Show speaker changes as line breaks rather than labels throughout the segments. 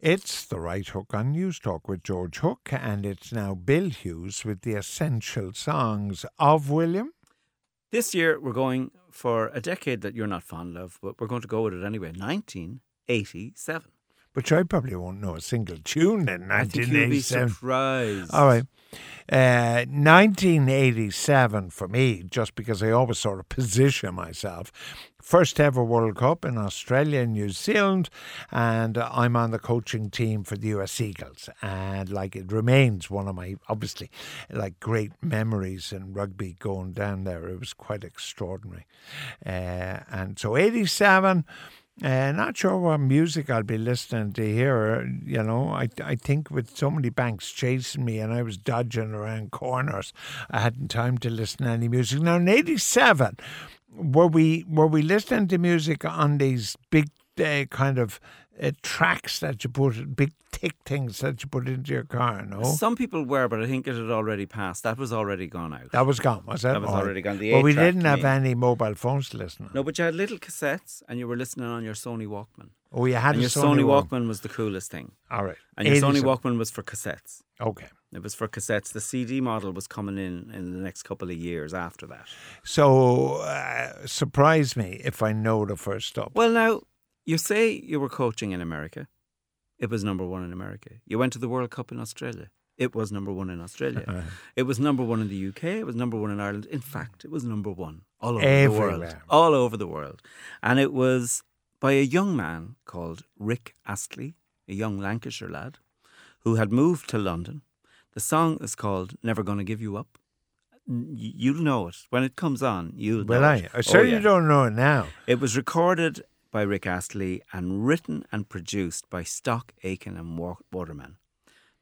It's the right hook on News Talk with George Hook, and it's now Bill Hughes with the essential songs of William.
This year, we're going for a decade that you're not fond of, but we're going to go with it anyway 1987.
Which I probably won't know a single tune in
I think you'll be
1987.
surprised.
All right. Uh, 1987 for me, just because I always sort of position myself. First ever World Cup in Australia and New Zealand, and I'm on the coaching team for the US Eagles. And like it remains one of my, obviously, like great memories in rugby going down there. It was quite extraordinary. Uh, and so 87. Uh, not sure what music I'll be listening to here. You know, I I think with so many banks chasing me and I was dodging around corners, I hadn't time to listen to any music. Now in '87, were we were we listening to music on these big uh, kind of uh, tracks that you put, big thick things that you put into your car? No,
Some people were, but I think it had already passed. That was already gone out.
that was gone. Was it?
That was
All
already gone. The
But we didn't have
me.
any mobile phones to listen.
No, but you had little cassettes and you were listening on your Sony Walkman.
Oh, you had
and your Sony,
Walkman.
Walkman was the coolest thing.
All right,
And your Sony Walkman was for cassettes.
Okay.
It was for cassettes. The CD model was coming in in the next couple of years after that.
So uh, surprise me if I know the first stop.
Well, now, you say you were coaching in America. It was number one in America. You went to the World Cup in Australia. It was number one in Australia. Uh-huh. it was number one in the UK. It was number one in Ireland. In fact, it was number one all over the world. All over the world. And it was by a young man called Rick Astley, a young Lancashire lad, who had moved to London. The song is called Never Gonna Give You Up. You'll know it. When it comes on, you'll
Well,
know
I,
it.
I
Oh,
certainly
yeah.
don't know it now.
It was recorded by Rick Astley and written and produced by Stock Aitken and Wa- Waterman.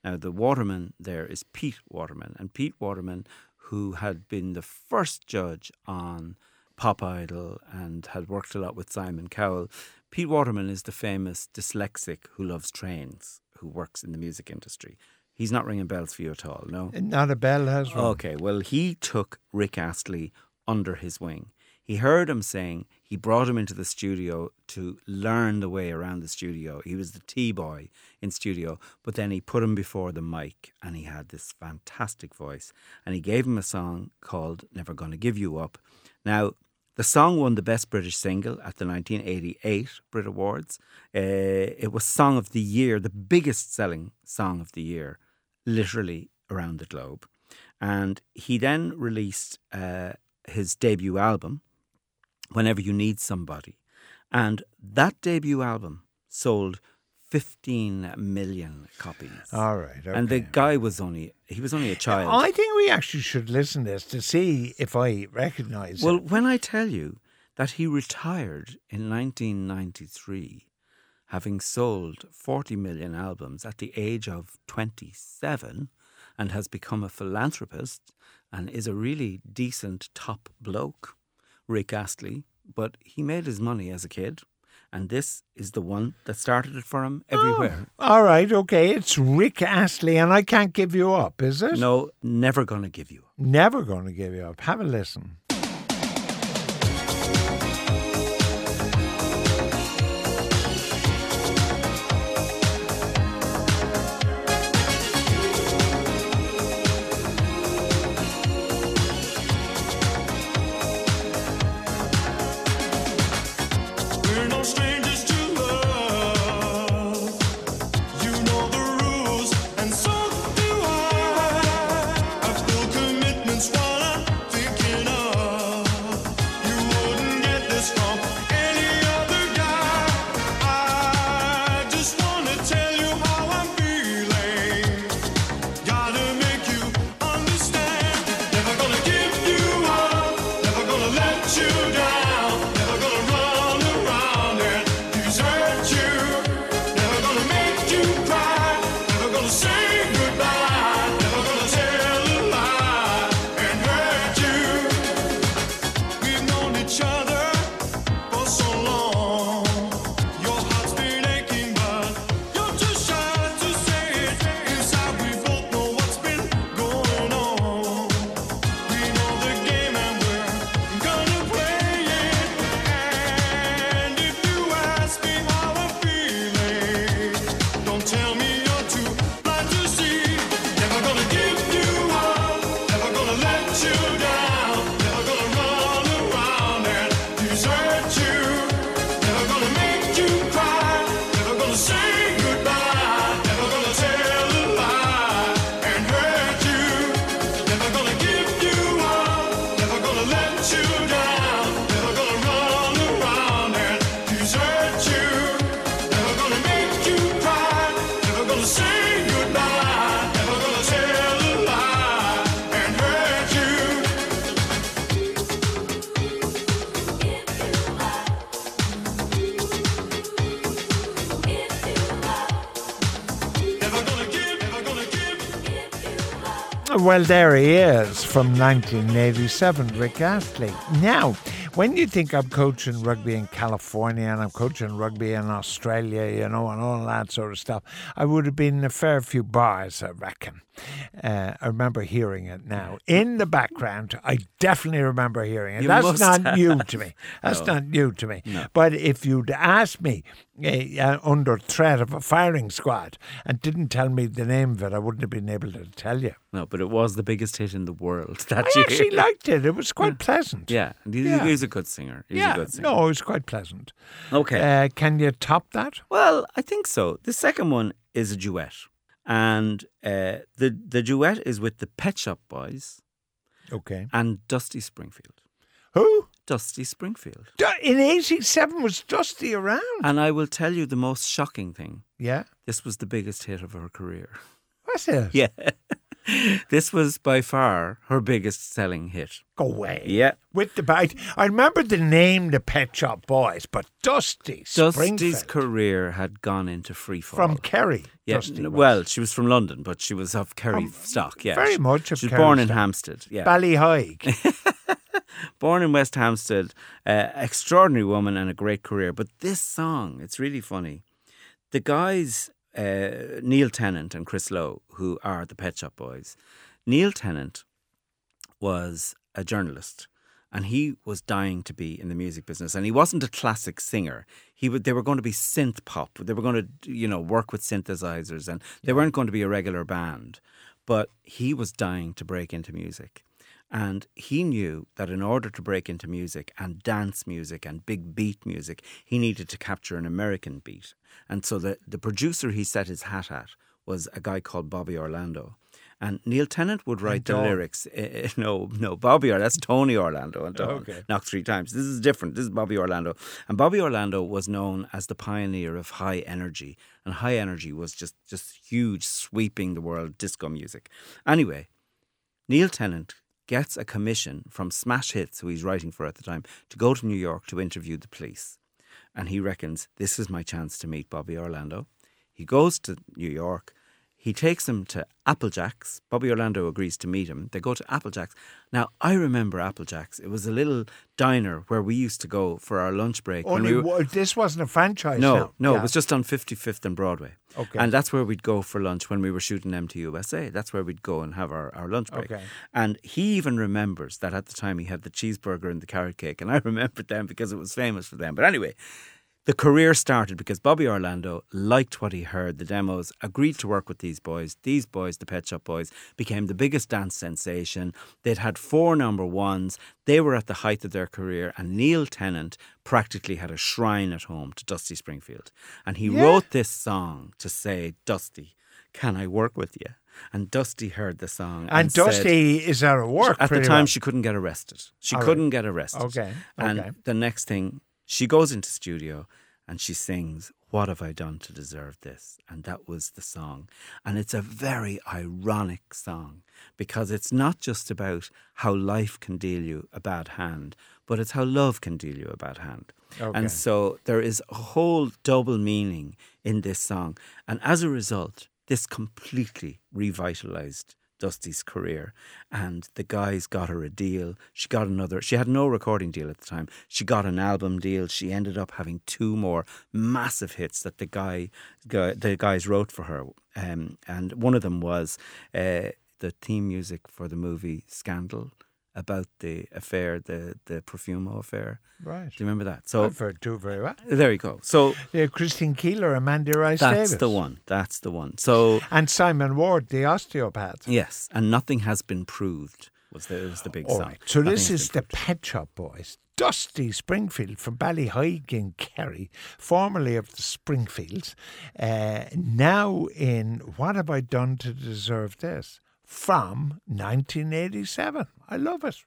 Now, the Waterman there is Pete Waterman, and Pete Waterman, who had been the first judge on Pop Idol and had worked a lot with Simon Cowell. Pete Waterman is the famous dyslexic who loves trains, who works in the music industry. He's not ringing bells for you at all, no?
Not a bell has rung.
Okay, well, he took Rick Astley under his wing. He heard him saying, he brought him into the studio to learn the way around the studio. He was the T boy in studio, but then he put him before the mic and he had this fantastic voice. And he gave him a song called Never Gonna Give You Up. Now, the song won the Best British Single at the 1988 Brit Awards. Uh, it was Song of the Year, the biggest selling song of the year, literally around the globe. And he then released uh, his debut album, Whenever You Need Somebody. And that debut album sold 15 million copies.
All right. Okay.
And the guy was only, he was only a child.
I think we actually should listen to this to see if I recognise
Well,
it.
when I tell you that he retired in 1993, having sold 40 million albums at the age of 27, and has become a philanthropist and is a really decent top bloke, Rick Astley, but he made his money as a kid. And this is the one that started it for him oh, everywhere.
All right. Okay. It's Rick Astley, and I can't give you up, is it?
No, never gonna give you.
Up. Never to give you up. Have a listen. Well, there he is from 1987, Rick Astley. Now, when you think I'm coaching rugby in California and I'm coaching rugby in Australia, you know, and all that sort of stuff, I would have been in a fair few bars, I reckon. Uh, I remember hearing it now. In the background, I definitely remember hearing it.
You
That's not
have.
new to me. That's
No.
not new to me.
No.
But if you'd asked me uh, uh, under threat of a firing squad and didn't tell me the name of it, I wouldn't have been able to tell you.
No, but it was the biggest hit in the world that
I
year.
actually liked it. It was quite pleasant.
Yeah, he,
Yeah.
he was a good singer. He
yeah.
a good singer.
No, it was quite pleasant.
Okay.
Uh, can you top that?
Well, I think so. The second one is a duet, and uh, the the duet is with the Pet Shop Boys
Okay.
and Dusty Springfield.
Who?
Dusty Springfield.
In 87 was Dusty around.
And I will tell you the most shocking thing.
yeah.
This was the biggest hit of her career.
What's it?
Yeah. this was by far her biggest selling hit.
Go away.
Yeah.
With the bite. I remember the name, the Pet Shop Boys, but Dusty
Dusty's career had gone into freefall.
From Kerry.
Yeah,
Dusty was.
well, she was from London, but she was of Kerry
Um,
stock. Yeah,
very
She-
much of
She was
Kerry
born in. Hampstead. Yeah,
Ballyhige.
born in West Hampstead. Uh, extraordinary woman and a great career. But this song, it's really funny. The guys, uh, Neil Tennant and Chris Lowe, who are the Pet Shop Boys. Neil Tennant was a journalist. And he was dying to be in the music business, and he wasn't a classic singer. He would, they were going to be synth pop. They were going to, you know, work with synthesizers, and they weren't going to be a regular band. But he was dying to break into music, and he knew that in order to break into music and dance music and big beat music, he needed to capture an American beat. And so the the producer he set his hat at was a guy called Bobby Orlando. And Neil Tennant would write the lyrics. Uh, no, no, Bobby Or that's Tony Orlando and Dawn.
Okay.
Knocked three times. This is different. This is Bobby Orlando. And Bobby Orlando was known as the pioneer of high energy. And high energy was just, just huge, sweeping the world disco music. Anyway, Neil Tennant gets a commission from Smash Hits, who he's writing for at the time, to go to New York to interview the police. And he reckons this is my chance to meet Bobby Orlando. He goes to New York. He takes him to Applejack's. Bobby Orlando agrees to meet him. They go to Applejack's. Now, I remember Applejack's. It was a little diner where we used to go for our lunch break.
Only
we were,
this wasn't a franchise.
no,
now.
no,
Yeah.
it was just on 55th and Broadway.
Okay.
And that's where we'd go for lunch when we were shooting MTUSA. That's where we'd go and have our, our lunch break.
Okay.
And he even remembers that at the time he had the cheeseburger and the carrot cake. And I remembered them because it was famous for them. But anyway, the career started because Bobby Orlando liked what he heard, the demos, agreed to work with these boys. These boys, the Pet Shop Boys, became the biggest dance sensation. They'd had four number ones. They were at the height of their career, and Neil Tennant practically had a shrine at home to Dusty Springfield. And he
Yeah.
wrote this song to say, Dusty, can I work with you? And Dusty heard the song.
And
said-
Dusty is out of work.
at the time,
well.
she couldn't get arrested. She
All right.
couldn't get arrested.
Okay,
And
okay.
the next thing, she goes into studio and she sings, What Have I Done to Deserve This? And that was the song. And it's a very ironic song because it's not just about how life can deal you a bad hand, but it's how love can deal you a bad hand.
Okay.
And so there is a whole double meaning in this song. And as a result, this completely revitalized Dusty's career. And the guys got her a deal. She got another, she had no recording deal at the time. She got an album deal. She ended up having two more massive hits that the guy, the guys wrote for her. Um, and one of them was uh, the theme music for the movie Scandal about the affair, the, the Profumo affair.
Right.
Do you remember that? So
I've heard two very well.
there you go. So
Yeah, Christine Keeler and Mandy Rice
that's
Davies.
the one. That's the one. So
And Simon Ward, the osteopath.
yes, and nothing has been proved. Was the was the big
All right. So this
Nothing has
is the Pet Shop Boys. Dusty Springfield from Ballyhige in Kerry, formerly of the Springfields, uh, now in What Have I Done to Deserve This? From 1987. I love it.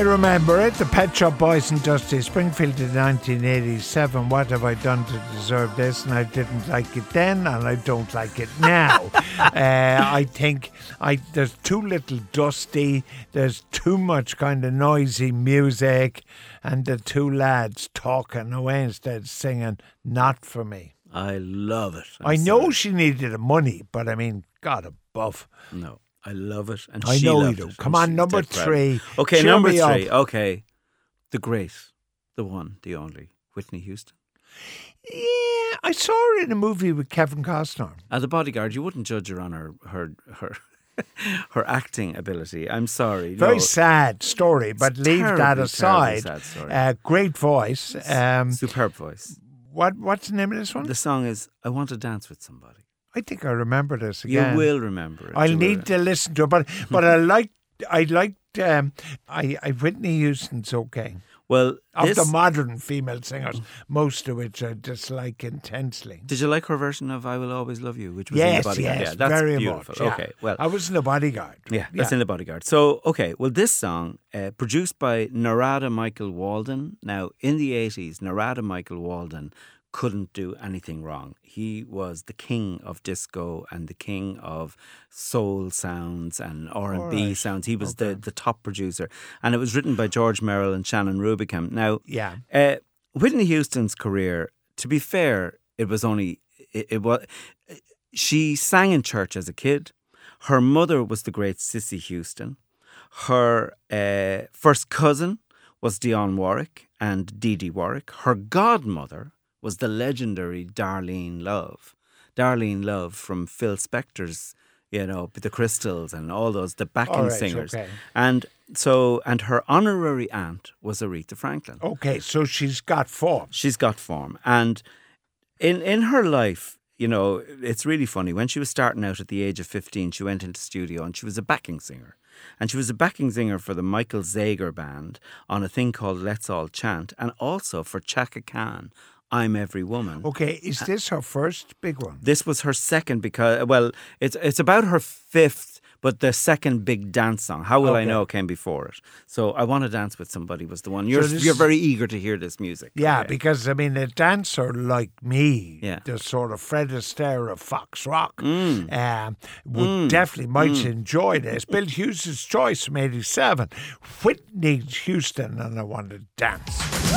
I remember it. The Pet Shop Boys and Dusty Springfield in 1987. What have I done to deserve this? And I didn't like it then, and I don't like it now. uh, I think I there's too little Dusty. There's too much kind of noisy music, and the two lads talking away instead of singing. Not for me.
I love it. I'm
I know
sorry.
she needed the money, but I mean, God above.
No, I love it, and
I
she
know you do.
it,
Come on, number
dead proud.
three.
Okay,
Cheer
number
me up.
three. Okay, the great, the one, the only, Whitney Houston.
Yeah, I saw her in a movie with Kevin Costner.
As a bodyguard, you wouldn't judge her on her her her her acting ability. I'm sorry.
Very
no.
sad story, but leave that aside. Uh, great voice. Um,
Superb voice.
what what's the name of this one?
The song is "I Want to Dance with Somebody."
I think I remember this again.
You will remember it.
I'll
will.
need to listen to it, but but I liked I liked um, I I Whitney Houston's okay.
Well,
Of
this,
the modern female singers, most of which I dislike intensely.
did you like her version of "I Will Always Love You," which was in the bodyguard?
yes,
yeah, that's
very
beautiful.
much. yeah.
Okay, well,
I was in the bodyguard.
Yeah, that's in the bodyguard. So, okay, well, this song, uh, produced by Narada Michael Walden. Now, in the 80s, Narada Michael Walden couldn't do anything wrong. He was the king of disco and the king of soul sounds and R&B sounds. He was the, the top producer. And it was written by George Merrill and Shannon Rubicam. Now,
Yeah.
uh, Whitney Houston's career, to be fair, it was only it, it was. She sang in church as a kid. Her mother was the great Cissy Houston. Her uh, first cousin was Dionne Warwick and Dee Dee Warwick. Her godmother was the legendary Darlene Love. Darlene Love from Phil Spector's, you know, The Crystals and all those, the backing
right,
singers.
okay.
And so, and her honorary aunt was Aretha Franklin.
Okay, so she's got form.
She's got form. And in in her life, you know, it's really funny. When she was starting out at the age of 15, she went into studio and she was a backing singer. And she was a backing singer for the Michael Zager band on a thing called Let's All Chant and also for Chaka Khan, I'm Every Woman.
Okay, is this her first big one?
This was her second because well, it's it's about her fifth, but the second big dance song. How will I know came before it? So I want to dance with somebody was the one. You're
this
you're very eager to hear this music.
Yeah,
Okay.
because I mean, a dancer like me,
Yeah.
the sort of Fred Astaire of Foxrock,
Mm.
um, would definitely might enjoy this. Bill Hughes' choice from '87, Whitney Houston, and I want to dance.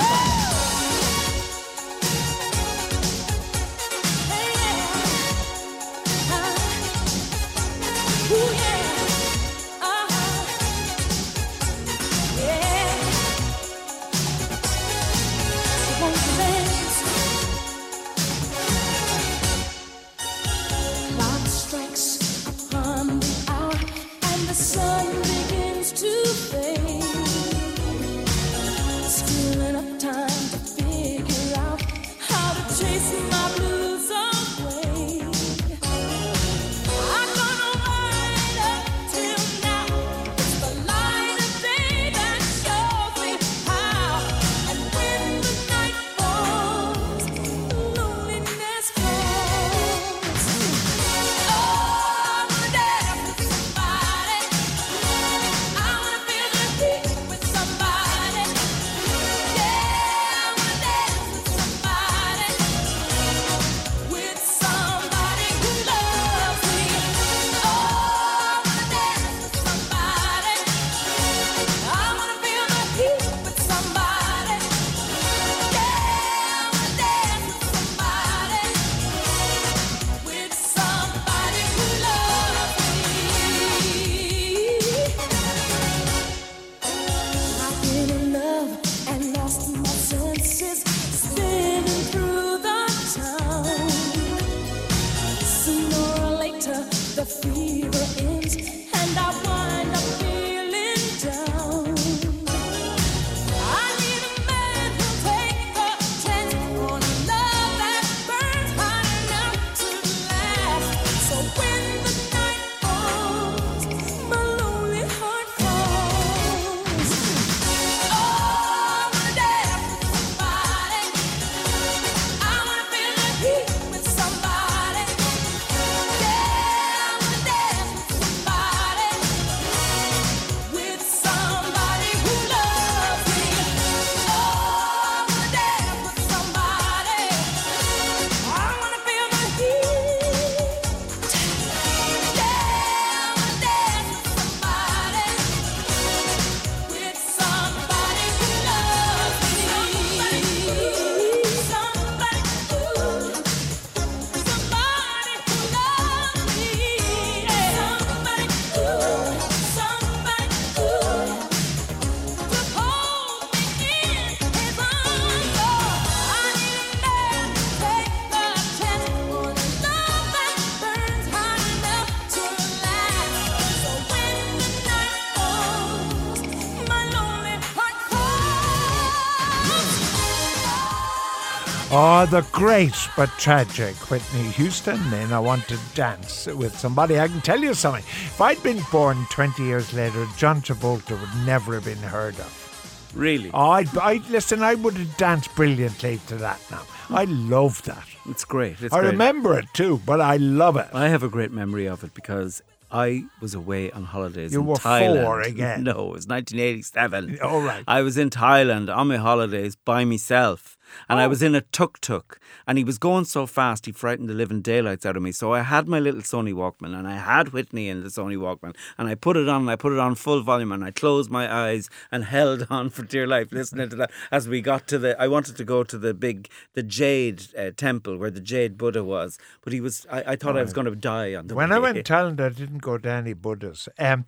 Oh, the great but tragic Whitney Houston. And I want to dance with somebody. I can tell you something. If I'd been born 20 years later, John Travolta would never have been heard of.
Really?
Oh, I'd, I'd listen. I would have danced brilliantly to that now. I love that.
It's great. It's
I
great.
remember it too, but I love it.
I have a great memory of it because I was away on holidays
You
in
were
Thailand.
four again.
No, it was 1987.
All right.
I was in Thailand on my holidays by myself. And
Oh.
I was in a tuk tuk, and he was going so fast he frightened the living daylights out of me. So I had my little Sony Walkman, and I had Whitney in the Sony Walkman, and I put it on, and I put it on full volume, and I closed my eyes and held on for dear life, listening to that. As we got to the, I wanted to go to the big, the Jade uh, temple where the Jade Buddha was, but he was. I, I thought I was going to die on the
When
way.
I went to Thailand, I didn't go to any Buddhas. Um,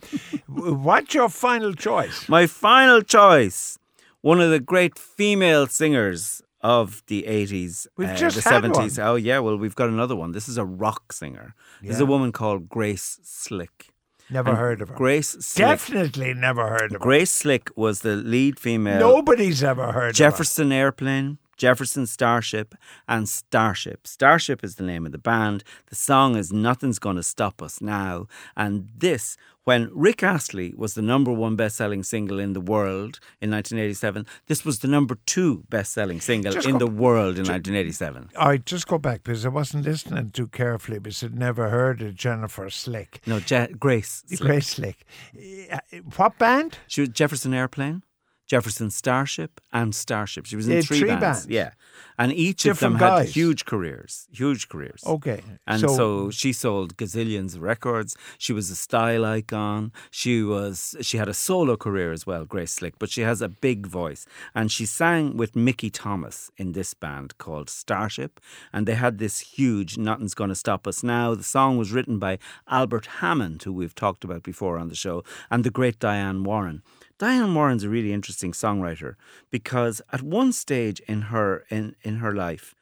what's your final choice?
My final choice, one of the great female singers of the 80s,
We've
uh,
just
the
had
70s.
one.
Oh, yeah, well, we've got another one. This is a rock singer. This is a woman called Grace Slick.
Never
And
heard of her.
Grace Slick.
Definitely never heard of her.
Grace Slick was the lead female.
Nobody's ever heard of
Jefferson Airplane, Jefferson Starship, and Starship. Starship is the name of the band. The song is Nothing's Gonna Stop Us Now. And this, when Rick Astley was the number one best selling single in the world in 1987, this was the number two best selling single
Just
in
go-
the world in 1987.
I just go back because I wasn't listening too carefully because I'd never heard of Jennifer Slick.
No, Je- Grace. Slick.
Grace Slick. Uh, What band?
She was Jefferson Airplane, Jefferson Starship, and Starship. She was in three,
three
bands.
bands.
Yeah. And each
Different
of them had huge careers. Huge careers.
Okay.
And so, she sold gazillions of records. She was a style icon. She was she had a solo career as well, Grace Slick, but she has a big voice. And she sang with Mickey Thomas in this band called Starship. And they had this huge Nothing's Gonna Stop Us Now. The song was written by Albert Hammond, who we've talked about before on the show, and the great Diane Warren. Diane Warren's a really interesting songwriter because at one stage in her in, in her life,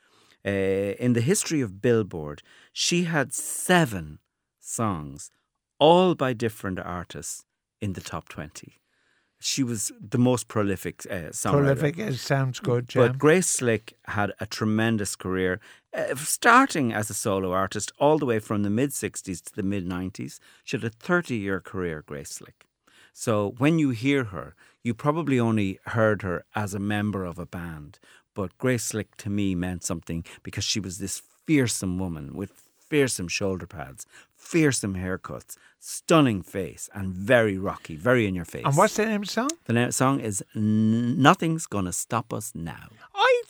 uh, in the history of Billboard, she had seven songs, all by different artists, in the top 20. She was the most prolific uh, songwriter.
Prolific. It sounds good, Jim.
But Grace Slick had a tremendous career, uh, starting as a solo artist all the way from the mid 60s to the mid 90s. She had a 30 year career, Grace Slick. So when you hear her, you probably only heard her as a member of a band. But Grace Slick to me meant something because she was this fearsome woman with fearsome shoulder pads, fearsome haircuts, stunning face, and very rocky, very in your face.
and what's the name of the song?
the name of the song is N- Nothing's Gonna Stop Us Now.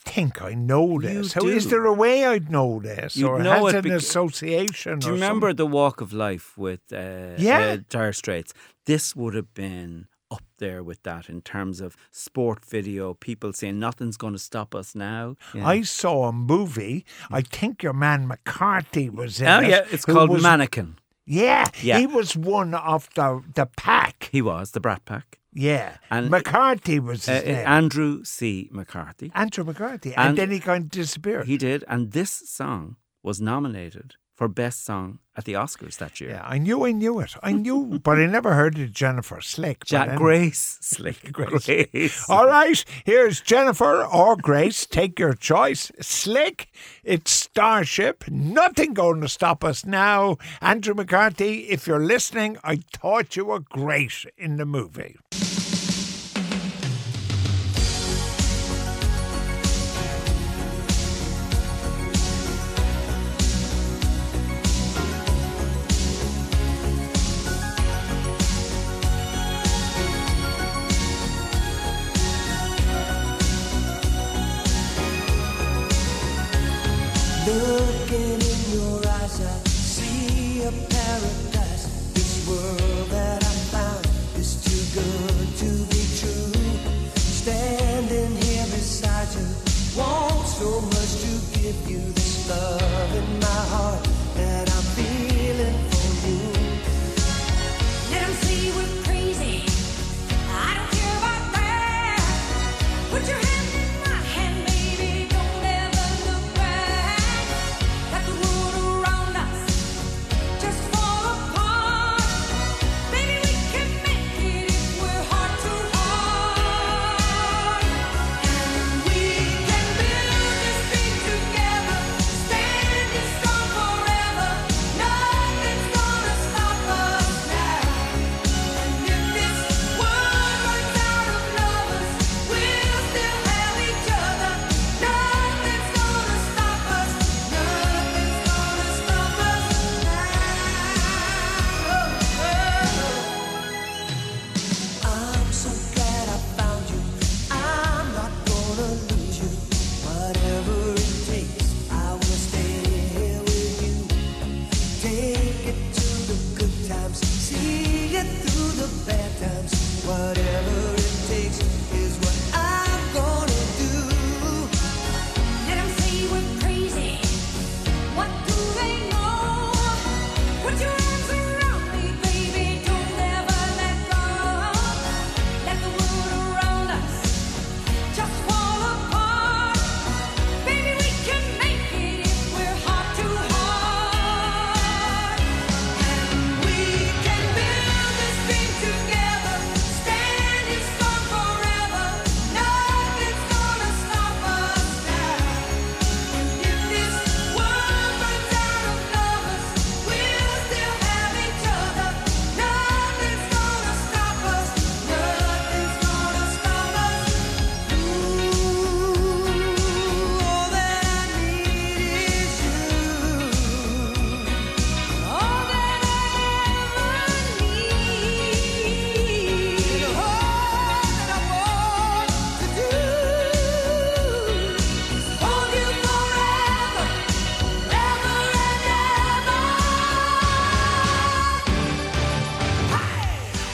Think I know this. How-
do.
Is there a way I'd know this?
You'd
or
know
has
it
an
bec-
association?
Do you remember
something?
the Walk of Life with uh,
Yeah.
uh, Dire Straits? This would have been up there with that in terms of sport video, people saying nothing's going to stop us now. Yeah.
I saw a movie. I think your man McCarthy was in
oh,
it.
yeah, it's called
was-
Mannequin.
Yeah,
Yeah.
he was one of the the pack.
He was the Brat Pack.
Yeah,
And-
McCarthy was
Uh,
his
uh,
name.
Andrew C. McCarthy.
Andrew McCarthy, and,
and-
then he kind of disappeared.
He did, and this song was nominated for Best Song at the Oscars that year.
yeah, I knew, I knew it, I knew, but I never heard of Jennifer Slick.
Jack
then-
Grace Slick.
Grace.
Grace.
All right, here's Jennifer or Grace. Take your choice. Slick, it's Starship. Nothing going to stop us now. Andrew McCarthy, if you're listening, I thought you were great in the movie.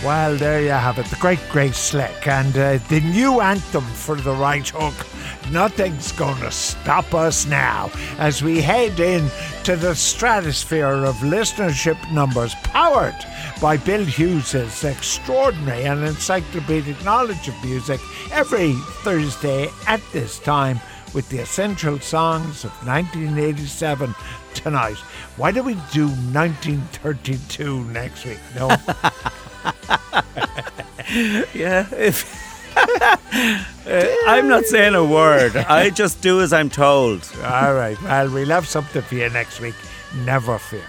Well,
there you have it, the great great Slick, and uh, the new anthem for the right hook. Nothing's gonna stop us now as we head in to the stratosphere of listenership numbers powered by Bill Hughes's extraordinary and encyclopedic knowledge of music every Thursday at this time with the essential songs of 1987 tonight. Why don't we do 1932 next week? No.
Yeah, if I'm not saying a word. I just do as I'm told.
All right. Well, we'll have something for you next week. Never fear.